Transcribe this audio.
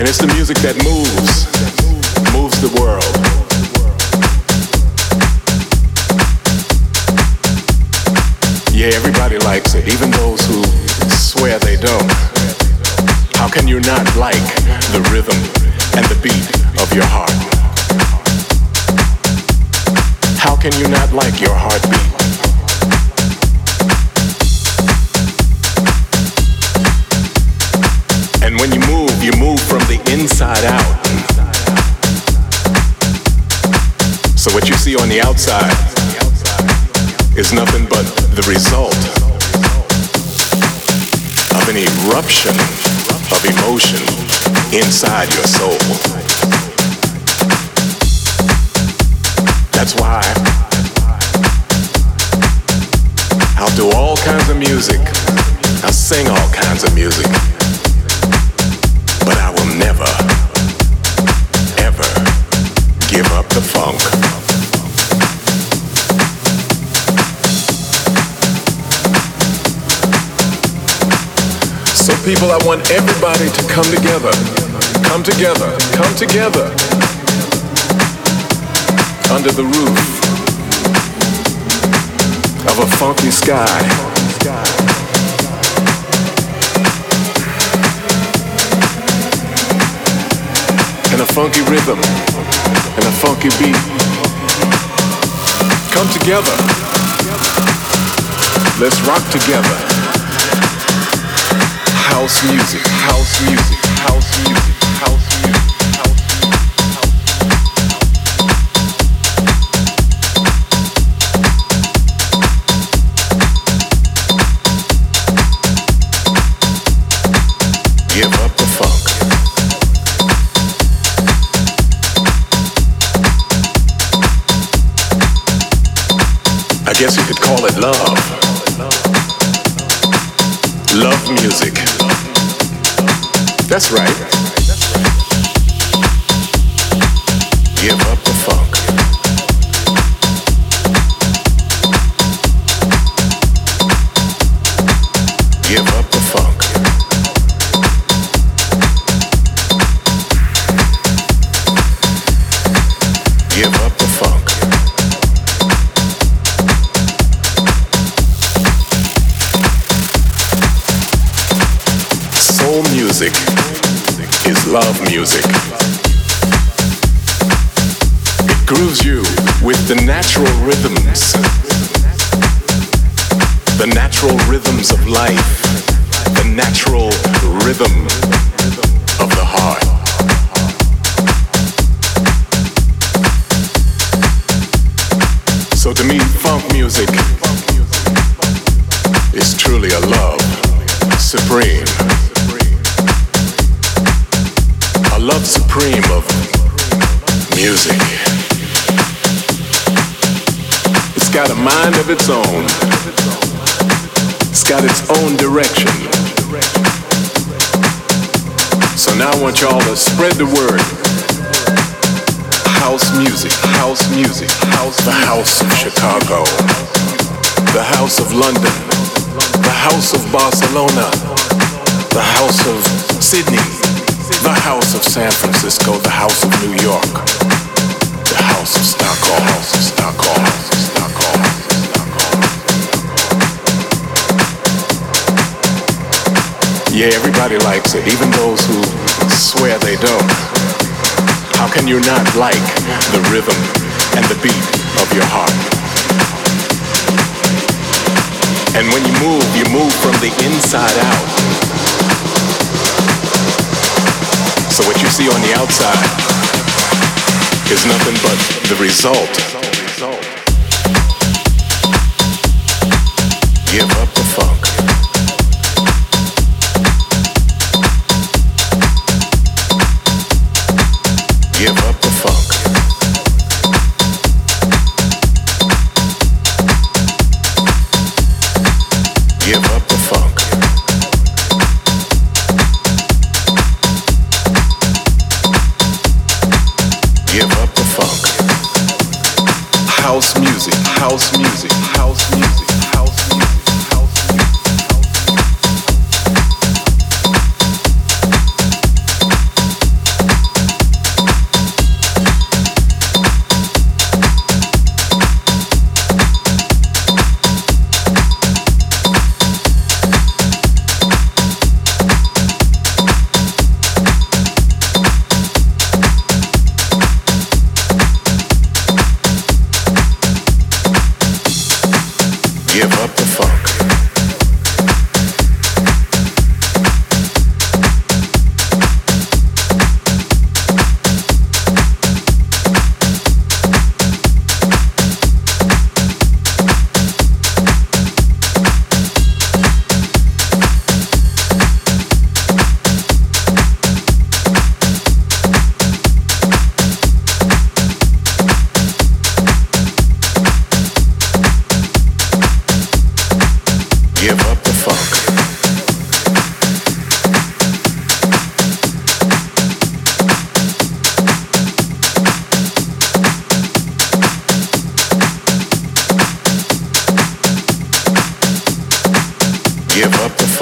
And it's the music that moves, moves the world. Yeah, everybody likes it, even those who swear they don't. How can you not like the rhythm and the beat of your heart? How can you not like your heartbeat? And when you move, you move from the inside out. So what you see on the outside is nothing but the result of an eruption of emotion inside your soul. That's why I'll do all kinds of music. I'll sing all kinds of music. But I will never, ever give up people, I want everybody to come together. Come together. Come together. Under the roof of a funky sky. And a funky rhythm. And a funky beat. Come together. Let's rock together house music, house music, house music, house music. I guess you could call it love. Love music. That's right. Give up music. It grooves you with the natural rhythms, the natural rhythms of life, the natural rhythm of the heart. Love supreme of music. It's got a mind of its own. It's got its own direction. So now I want y'all to spread the word. House music, house music, house, the house of Chicago, the house of London, the house of Barcelona, the house of Sydney, the house of San Francisco, the house of New York, the house of Stockholm, house of Stockholm, house of Stockholm. Yeah, everybody likes it, even those who swear they don't. How can you not like the rhythm and the beat of your heart? And when you move, you move from the inside out. See on the outside is nothing but the result. Give up